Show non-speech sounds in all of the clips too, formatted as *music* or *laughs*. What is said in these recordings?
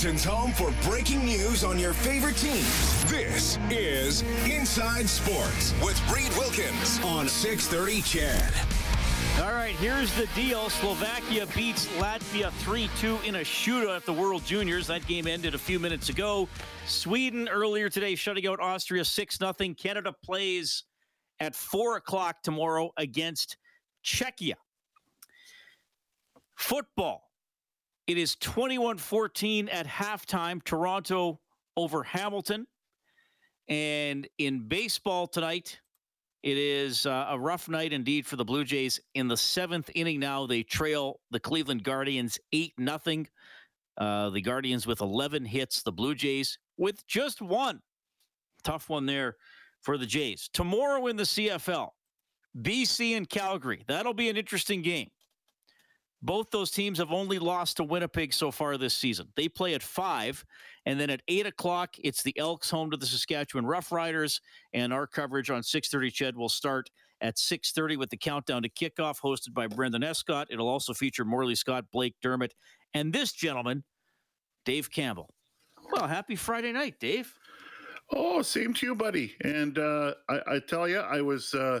Home for breaking news on your favorite teams. This is Inside Sports with Reid Wilkins on 630 CHED. All right, here's the deal. Slovakia beats Latvia 3 2 in a shootout at the World Juniors. That game ended a few minutes ago. Sweden earlier today shutting out Austria 6 0. Canada plays at 4 o'clock tomorrow against Czechia. Football. It is 21 14 at halftime, Toronto over Hamilton. And in baseball tonight, it is uh, a rough night indeed for the Blue Jays. In the seventh inning now, they trail the Cleveland Guardians 8 0. Uh, the Guardians with 11 hits, the Blue Jays with just one. Tough one there for the Jays. Tomorrow in the CFL, BC and Calgary. That'll be an interesting game. Both those teams have only lost to Winnipeg so far this season. They play at five, and then at eight o'clock, it's the Elks home to the Saskatchewan Roughriders, and our coverage on 6:30 CHED will start at 6:30 with the countdown to kickoff, hosted by Brendan Escott. It'll also feature Morley Scott, Blake Dermott, and this gentleman, Dave Campbell. Well, happy Friday night, Dave. Oh, same to you, buddy. And uh, I, I, tell you, I was. Uh,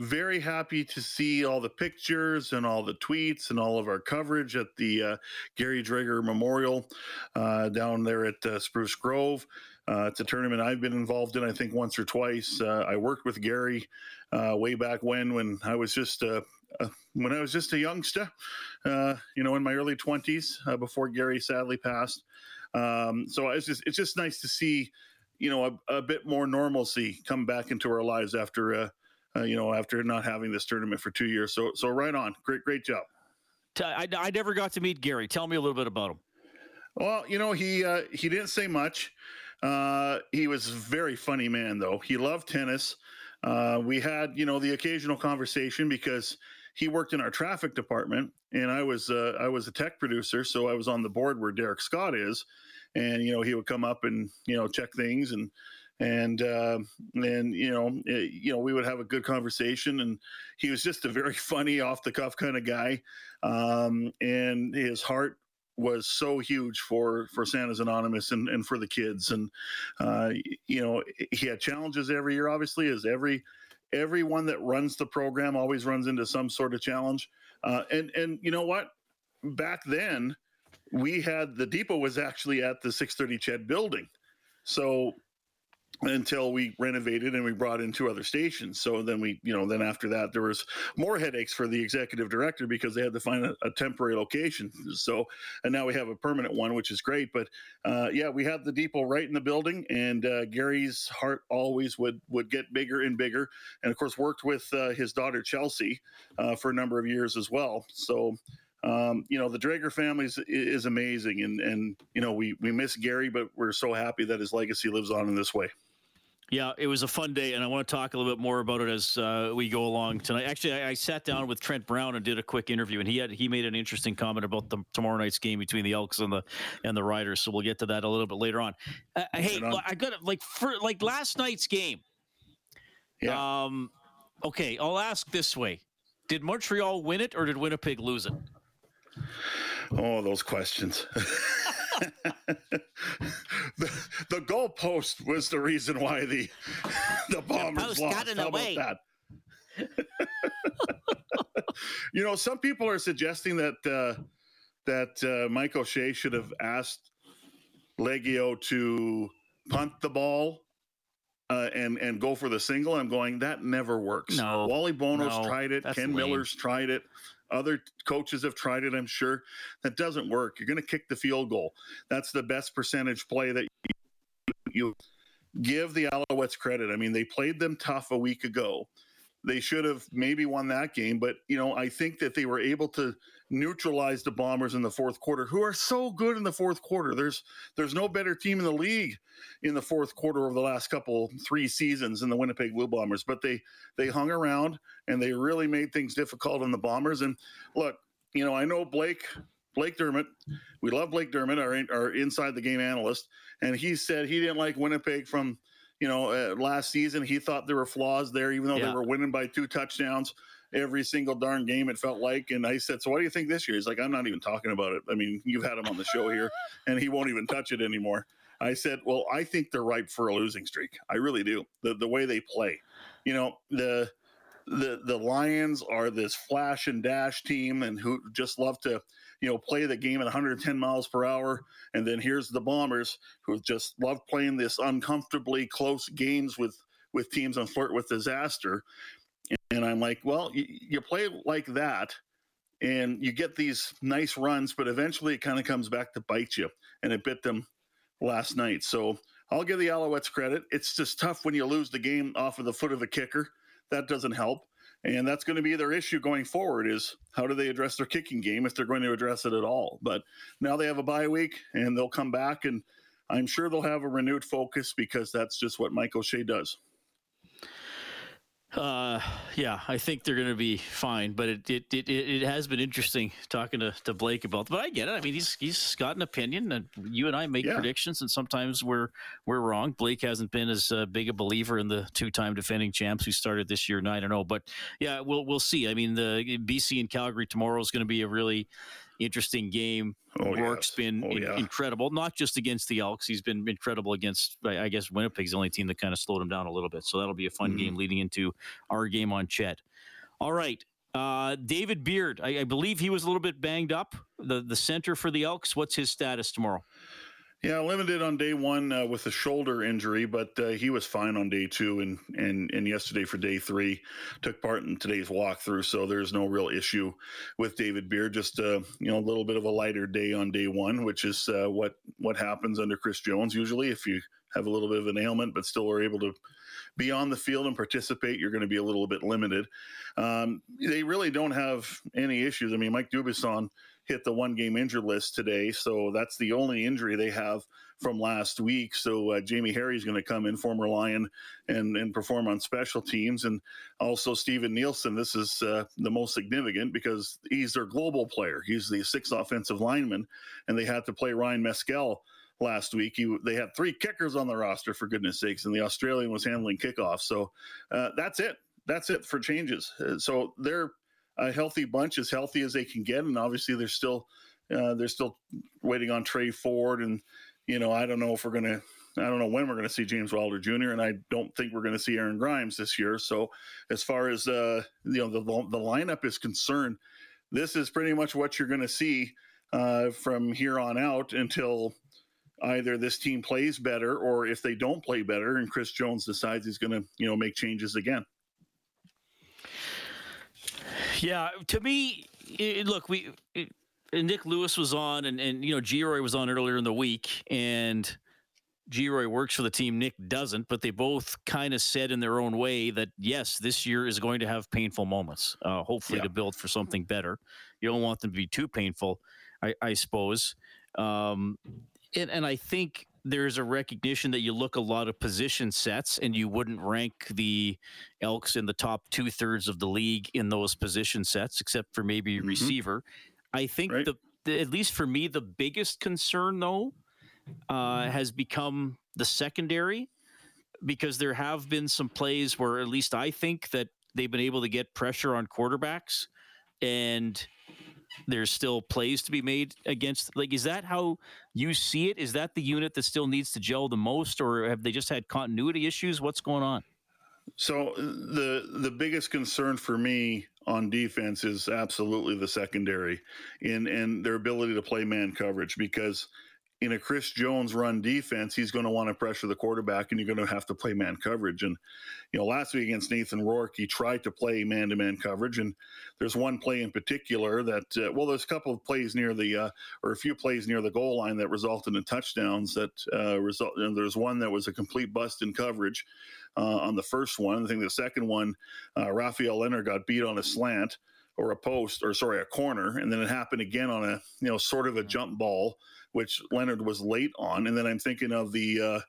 very happy to see all the pictures and all the tweets and all of our coverage at the uh, Gary Dreger Memorial uh, down there at uh, Spruce Grove. Uh, it's a tournament I've been involved in, I think, once or twice. Uh, I worked with Gary uh, way back when, when I was just a when I was just a youngster, you know, in my early twenties, before Gary sadly passed. Um, so it's just it's just nice to see, you know, a, a, bit more normalcy come back into our lives after uh, you know, after not having this tournament for two years. So, so right on. Great, great job. I, I never got to meet Gary. Tell me a little bit about him. Well, you know, he uh, he didn't say much. Uh, he was a very funny man, though. He loved tennis. Uh, we had, you know, the occasional conversation because he worked in our traffic department, and I was uh, I was a tech producer, so I was on the board where Derek Scott is, and you know, he would come up and you know check things and and uh, and you know it, you know we would have a good conversation and he was just a very *laughs* funny off the cuff kind of guy um, and his heart was so huge for for Santa's Anonymous and, and for the kids and uh, you know he had challenges every year obviously as every everyone that runs the program always runs into some sort of challenge uh, and and you know what? Back then we had the depot was actually at the 630 CHED building so until we renovated and we brought in two other stations. So then we, you know, then after that there was more headaches for the executive director because they had to find a, a temporary location. So and now we have a permanent one, which is great. But uh, yeah, we have the depot right in the building, and uh, Gary's heart always would would get bigger and bigger. And of course, worked with uh, his daughter Chelsea uh, for a number of years as well. So um, you know the Dreger family is, is, amazing, and and you know we we miss Gary, but we're so happy that his legacy lives on in this way. Yeah, it was a fun day, and I want to talk a little bit more about it as uh, we go along tonight. Actually, I, I, sat down with Trent Brown and did a quick interview, and he had he made an interesting comment about the tomorrow night's game between the Elks and the and the Riders. So we'll get to that a little bit later on. Uh, hey, on. I got like for like last night's game. Yeah. Um. Okay, I'll ask this way: Did Montreal win it, or did Winnipeg lose it? Oh, those questions. *laughs* the, the goalpost was the reason why the *laughs* the Bombers lost. Got in How way. about that? you know, some people are suggesting that uh, that uh, Mike O'Shea should have asked Liegghio to punt the ball uh, and and go for the single. I'm going that never works. No, Wally Buono's no, tried it. Ken lame. Miller's tried it. Other coaches have tried it, I'm sure. That doesn't work. You're going to kick the field goal. That's the best percentage play that you, give the Alouettes credit. I mean, they played them tough a week ago. They should have maybe won that game, but you know, I think that they were able to neutralize the Bombers in the fourth quarter, who are so good in the fourth quarter. There's there's no better team in the league in the fourth quarter of the last couple three seasons in the Winnipeg Blue Bombers. But they they hung around and they really made things difficult on the Bombers. And look, you know, I know Blake Blake Dermott. We love Blake Dermott, our our inside the game analyst, and he said he didn't like Winnipeg from you know, uh, last season he thought there were flaws there, even though yeah. they were winning by two touchdowns every single darn game. It felt like, and I said, "So what do you think this year?" He's like, "I'm not even talking about it. I mean, you've had him on the show here, *laughs* and he won't even touch it anymore." I said, "Well, I think they're ripe for a losing streak. I really do. The the way they play, you know, the." The the Lions are this flash and dash team, and who just love to you know, play the game at 110 miles per hour. And then here's the Bombers who just love playing this uncomfortably close games with with teams and flirt with disaster. And I'm like, well, you, you play like that and you get these nice runs, but eventually it kind of comes back to bite you. And it bit them last night. So I'll give the Alouettes credit. It's just tough when you lose the game off of the foot of the kicker. That doesn't help and that's going to be their issue going forward is how do they address their kicking game if they're going to address it at all? But now they have a bye week and they'll come back and i'm sure they'll have a renewed focus because that's just what mike o'shea does uh, yeah, I think they're going to be fine, but it, it, it, it, has been interesting talking to, to Blake about. But I get it. I mean, he's he's got an opinion, and you and I make yeah. predictions, and sometimes we're we're wrong. Blake hasn't been as uh, big a believer in the two time defending champs who started this year nine and zero. But yeah, we'll we'll see. I mean, the BC and Calgary tomorrow is going to be a really interesting game. Oh, Rourke's yes. been oh, yeah. incredible, not just against the Elks. He's been incredible against, I guess, Winnipeg's the only team that kind of slowed him down a little bit. So that'll be a fun mm-hmm. game leading into our game on CHED. All right. Uh, David Beard, I, I, believe he was a little bit banged up. The the center for the Elks. What's his status tomorrow? Yeah, limited on day one uh, with a shoulder injury, but uh, he was fine on day two and, and and yesterday for day three. Took part in today's walkthrough, so there's no real issue with David Beard. Just uh, you know a little bit of a lighter day on day one, which is uh, what what happens under Chris Jones usually. If you have a little bit of an ailment, but still are able to be on the field and participate, you're going to be a little bit limited. Um, they really don't have any issues. I mean, Mike Dubuisson hit the one game injured list today. So that's the only injury they have from last week. So uh, Jamie Harry is going to come in, former Lion, and and perform on special teams, and also Steven Nielsen. This is uh, the most significant because he's their global player. He's the sixth offensive lineman, and they had to play Ryan Mescal last week. He, they had three kickers on the roster for goodness sakes, and the Australian was handling kickoff. So uh, that's it. That's it for changes. Uh, so they're a healthy bunch, as healthy as they can get, and obviously they're still uh, they're still waiting on Trey Ford, and you know I don't know if we're gonna. I don't know when we're to see James Wilder Jr. and I don't think we're to see Aaron Grimes this year. So, as far as uh, you know the the lineup is concerned, this is pretty much what you're to see uh, from here on out until either this team plays better or if they don't play better and Chris Jones decides he's going to you know make changes again. Yeah, to me, it, look, we it, Nick Lewis was on, and and you know, Geroy was on earlier in the week, and Geroy works for the team. Nick doesn't, but they both kind of said in their own way that yes, this year is going to have painful moments. Uh, hopefully, yeah. to build for something better. You don't want them to be too painful, I, I suppose. Um, and, and I think there's a recognition that you look a lot of position sets and you wouldn't rank the Elks in the top two thirds of the league in those position sets, except for maybe mm-hmm. receiver. I think right. the, the, at least for me, the biggest concern though uh, has become the secondary because there have been some plays where at least I think that they've been able to get pressure on quarterbacks and there's still plays to be made against like is that how you see it? Is that the unit that still needs to gel the most or have they just had continuity issues? What's going on? So uh, the the biggest concern for me on defense is absolutely the secondary in and their ability to play man coverage because in a Chris Jones run defense, he's going to want to pressure the quarterback and you're going to have to play man coverage. And, you know, last week against Nathan Rourke, he tried to play man to man coverage. And there's one play in particular that, uh, well, there's a couple of plays near the, uh, or a few plays near the goal line that resulted in touchdowns that uh, result. And there's one that was a complete bust in coverage uh, on the first one. I think the second one, uh, Raphael Leonard got beat on a slant or a post or sorry, a corner. And then it happened again on a, you know, sort of a jump ball which Leonard was late on. And then I'm thinking of the, uh,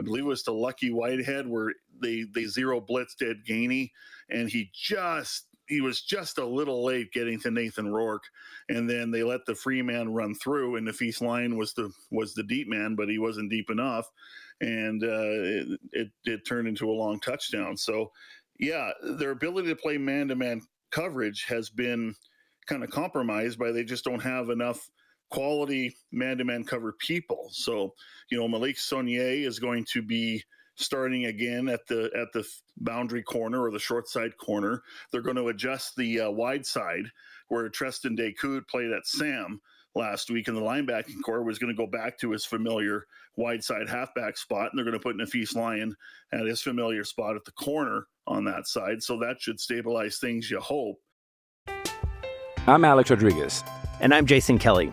I believe it was the Lucky Whitehead where they they zero blitzed Ed Gainey, and he just he was just a little late getting to Nathan Rourke, and then they let the free man run through, and the feast line was the was the deep man, but he wasn't deep enough, and uh, it, it it turned into a long touchdown. So, yeah, their ability to play man to man coverage has been kind of compromised by they just don't have enough quality man-to-man cover people. So, you know, Malik Saunier is going to be starting again at the at the boundary corner or the short side corner. They're going to adjust the uh, wide side where Treston Decoud played at Sam last week in the linebacking core was going to go back to his familiar wide side halfback spot, and they're going to put Nafees Lyon at his familiar spot at the corner on that side. So that should stabilize things, you hope. I'm Alex Rodriguez. And I'm Jason Kelly.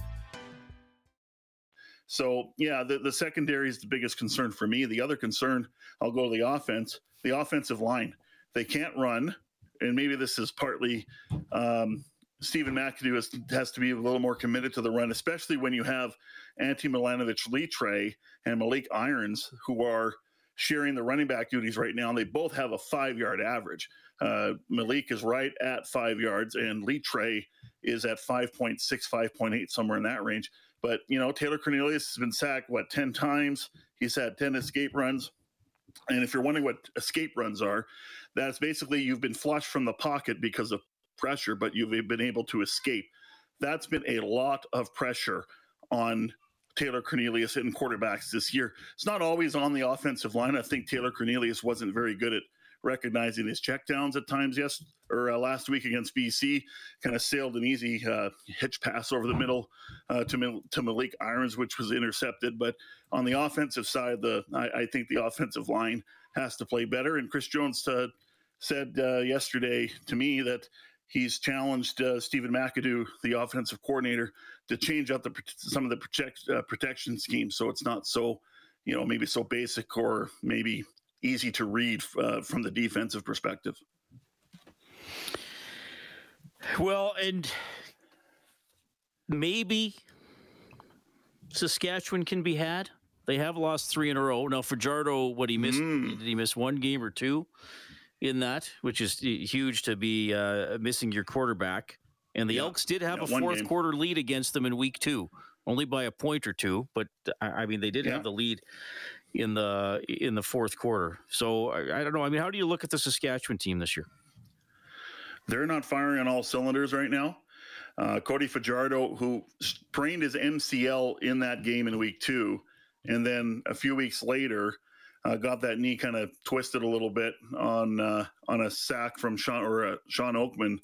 So yeah, the, the secondary is the biggest concern for me. The other concern, I'll go to the offense, the offensive line. They can't run, and maybe this is partly um, Stephen McAdoo has, has to be a little more committed to the run, especially when you have Antti Milanovic Litre and Malik Irons, who are sharing the running back duties right now. And they both have a five yard average. Uh, Malik is right at five yards, and Litre is at 5.6, 5.8, somewhere in that range. But you know, Taylor Cornelius has been sacked what ten times. He's had ten escape runs. And if you're wondering what escape runs are, that's basically you've been flushed from the pocket because of pressure, but you've been able to escape. That's been a lot of pressure on Taylor Cornelius and quarterbacks this year. It's not always on the offensive line. I think Taylor Cornelius wasn't very good at recognizing his checkdowns at times. Yes, or uh, last week against BC, kind of sailed an easy uh, hitch pass over the middle uh, to to Malik Irons, which was intercepted. But on the offensive side, the I, I think the offensive line has to play better. And Chris Jones uh, said uh, yesterday to me that he's challenged uh, Stephen McAdoo, the offensive coordinator, to change up the some of the protect, uh, protection schemes so it's not so you know maybe so basic or maybe easy to read uh, from the defensive perspective. Well, and maybe Saskatchewan can be had. They have lost three in a row. Now, Fajardo, what he missed, Mm. did he miss one game or two in that, which is huge to be uh, missing your quarterback. And the Yeah. Elks did have Yeah, a fourth game. quarter lead against them in week two, only by a point or two. But I, I mean, they did Yeah. have the lead in the in the fourth quarter. So I, I don't know. I mean, how do you look at the Saskatchewan team this year? They're not firing on all cylinders right now. Uh, Cody Fajardo, who sprained his MCL in that game in week two, and then a few weeks later, uh, got that knee kind of twisted a little bit on uh, on a sack from Shawn or uh, Shawn Oakman.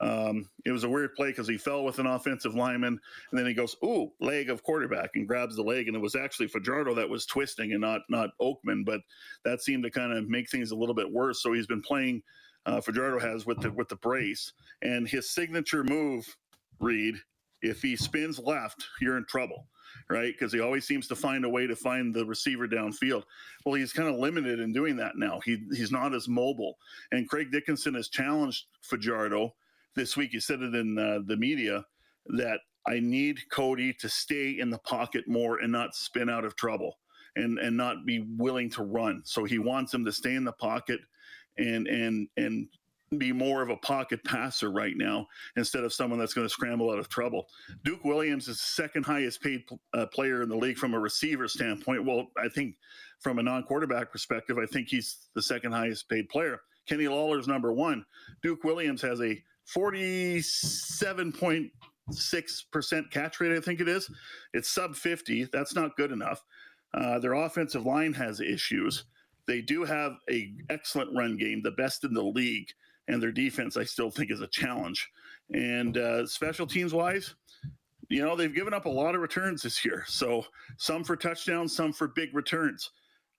Um, it was a weird play because he fell with an offensive lineman, and then he goes, "Ooh, leg of quarterback," and grabs the leg, and it was actually Fajardo that was twisting and not not Oakman, but that seemed to kind of make things a little bit worse. So he's been playing. Uh, Fajardo has with the with the brace, and his signature move, Reid. If he spins left, you're in trouble, right? Because he always seems to find a way to find the receiver downfield. Well, he's kind of limited in doing that now. He he's not as mobile. And Craig Dickenson has challenged Fajardo this week. He said it in uh, the media that I need Cody to stay in the pocket more and not spin out of trouble and and not be willing to run. So he wants him to stay in the pocket and and and be more of a pocket passer right now instead of someone that's going to scramble out of trouble. Duke Williams is the second highest paid uh, player in the league from a receiver standpoint. Well, I think from a non quarterback perspective, I think he's the second highest paid player. Kenny Lawler's number one. Duke Williams has a 47.6% catch rate, I think it is. It's sub 50. That's not good enough. Uh, their offensive line has issues. They do have a excellent run game, the best in the league, and their defense I still think is a challenge. And uh, special teams wise, you know they've given up a lot of returns this year. So some for touchdowns, some for big returns.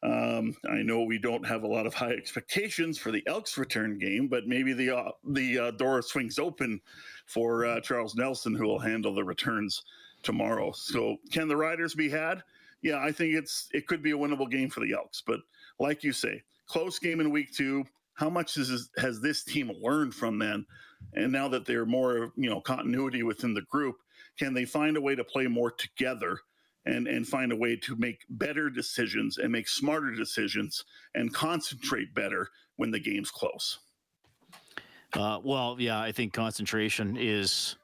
Um, I know we don't have a lot of high expectations for the Elks return game, but maybe the uh, the uh, door swings open for uh, Charles Nelson, who will handle the returns tomorrow. So, can the Riders be had? Yeah, I think it's it could be a winnable game for the Elks, but like you say, close game in week two. How much is, has this team learned from then? And now that they're more, you know, continuity within the group, can they find a way to play more together and and find a way to make better decisions and make smarter decisions and concentrate better when the game's close? Uh, well, yeah, I think concentration is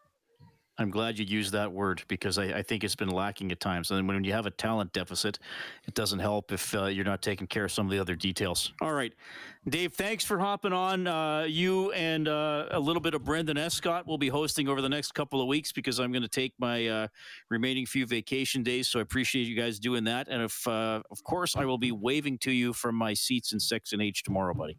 I'm glad you used that word because I, I, think it's been lacking at times. And when you have a talent deficit, it doesn't help if uh, you're not taking care of some of the other details. All right, Dave, thanks for hopping on. Uh, you and uh, a little bit of Brendan Escott will be hosting over the next couple of weeks because I'm going to take my uh, remaining few vacation days. So I appreciate you guys doing that. And if, uh, of course, I will be waving to you from my seats in Section H tomorrow, buddy.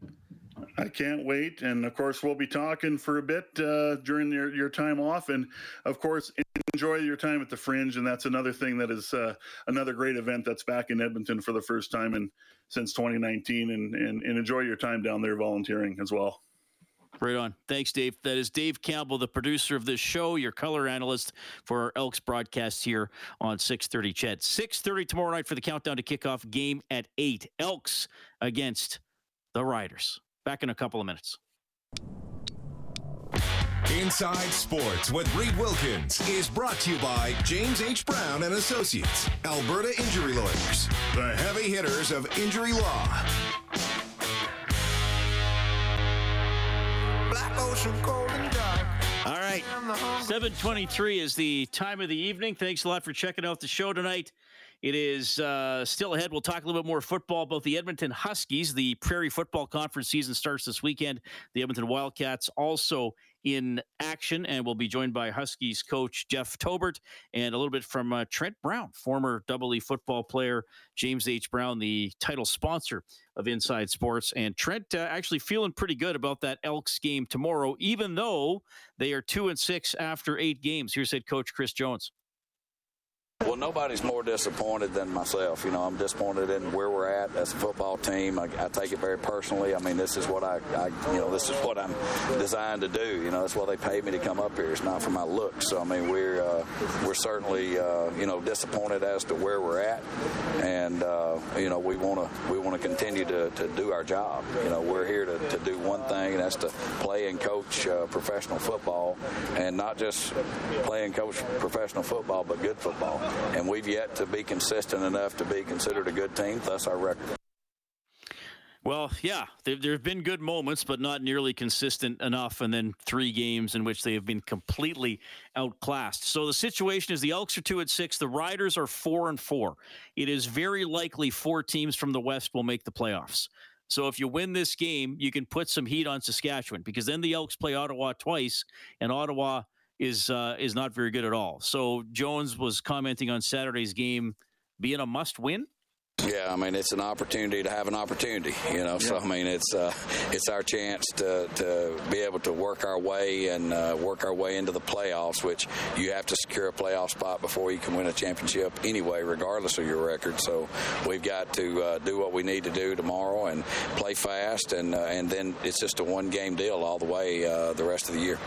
I can't wait. And of course, we'll be talking for a bit uh, during your, your time off. And of course, enjoy your time at the Fringe. And that's another thing that is uh, another great event that's back in Edmonton for the first time in, since 2019. And, and, and enjoy your time down there volunteering as well. Right on. Thanks, Dave. That is Dave Campbell, the producer of this show, your color analyst for our Elks broadcast here on 630 CHED. 630 tomorrow night for the countdown to kickoff game at 8. Elks against the Riders. Back in a couple of minutes. Inside Sports with Reid Wilkins is brought to you by James H. Brown and Associates, Alberta Injury Lawyers, the heavy hitters of injury law. Black Ocean Golden Dark. All right. 723 is the time of the evening. Thanks a lot for checking out the show tonight. It is uh, still ahead. We'll talk a little bit more football about the Edmonton Huskies. The Prairie Football Conference season starts this weekend. The Edmonton Wildcats also in action, and we'll be joined by Huskies coach Jeff Tobert and a little bit from uh, Trent Brown, former Double E football player, James H. Brown, the title sponsor of Inside Sports. And Trent uh, actually feeling pretty good about that Elks game tomorrow, even though they are two and six after eight games. Here's head coach Chris Jones. Well, nobody's more disappointed than myself. You know, I'm disappointed in where we're at as a football team. I, I take it very personally. I mean, this is what I, I, you know, this is what I'm designed to do. You know, that's why they paid me to come up here. It's not for my looks. So I mean, we're uh, we're certainly uh, you know disappointed as to where we're at, and uh, you know we want to we want to continue to, to do our job. You know, we're here to, to do one thing, and that's to play and coach uh, professional football, and not just play and coach professional football, but good football and we've yet to be consistent enough to be considered a good team, thus our record. Well, yeah, there, there, have been good moments, but not nearly consistent enough. And then three games in which they have been completely outclassed. So the situation is the Elks are two and six, the Riders are four and four. It is very likely four teams from the West will make the playoffs. So if you win this game, you can put some heat on Saskatchewan because then the Elks play Ottawa twice, and Ottawa is uh, is not very good at all. So Jones was commenting on Saturday's game being a must win. Yeah, I mean it's an opportunity to have an opportunity, you know. Yeah. So I mean it's uh, it's our chance to, to be able to work our way and uh, work our way into the playoffs, which you have to secure a playoff spot before you can win a championship anyway, regardless of your record. So we've got to uh, do what we need to do tomorrow and play fast, and uh, and then it's just a one game deal all the way uh, the rest of the year.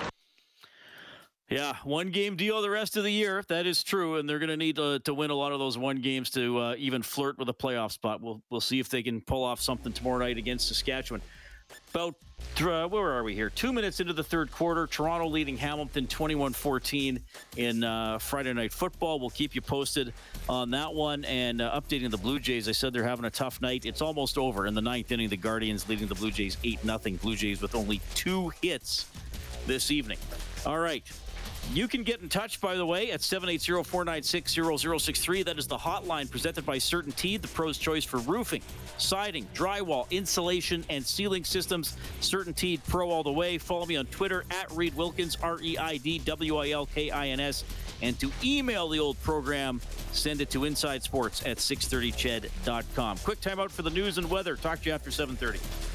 Yeah, one game deal the rest of the year. That is true, and they're going to need to, win a lot of those one games to uh, even flirt with a playoff spot. We'll we'll see if they can pull off something tomorrow night against Saskatchewan. about uh, where are we here? Two minutes into the third quarter, Toronto leading Hamilton 21-14 in uh, Friday night football. We'll keep you posted on that one and uh, updating the Blue Jays. I said they're having a tough night. It's almost over in the ninth inning. The Guardians leading the Blue Jays eight nothing. Blue Jays with only two hits this evening. All right. You can get in touch, by the way, at 780 496 0063. That is the hotline presented by CertainTeed, the pro's choice for roofing, siding, drywall, insulation, and ceiling systems. CertainTeed Pro all the way. Follow me on Twitter at Reid Wilkins, R E I D W I L K I N S. And to email the old program, send it to insidesports at 630ched.com. Quick timeout for the news and weather. Talk to you after 730.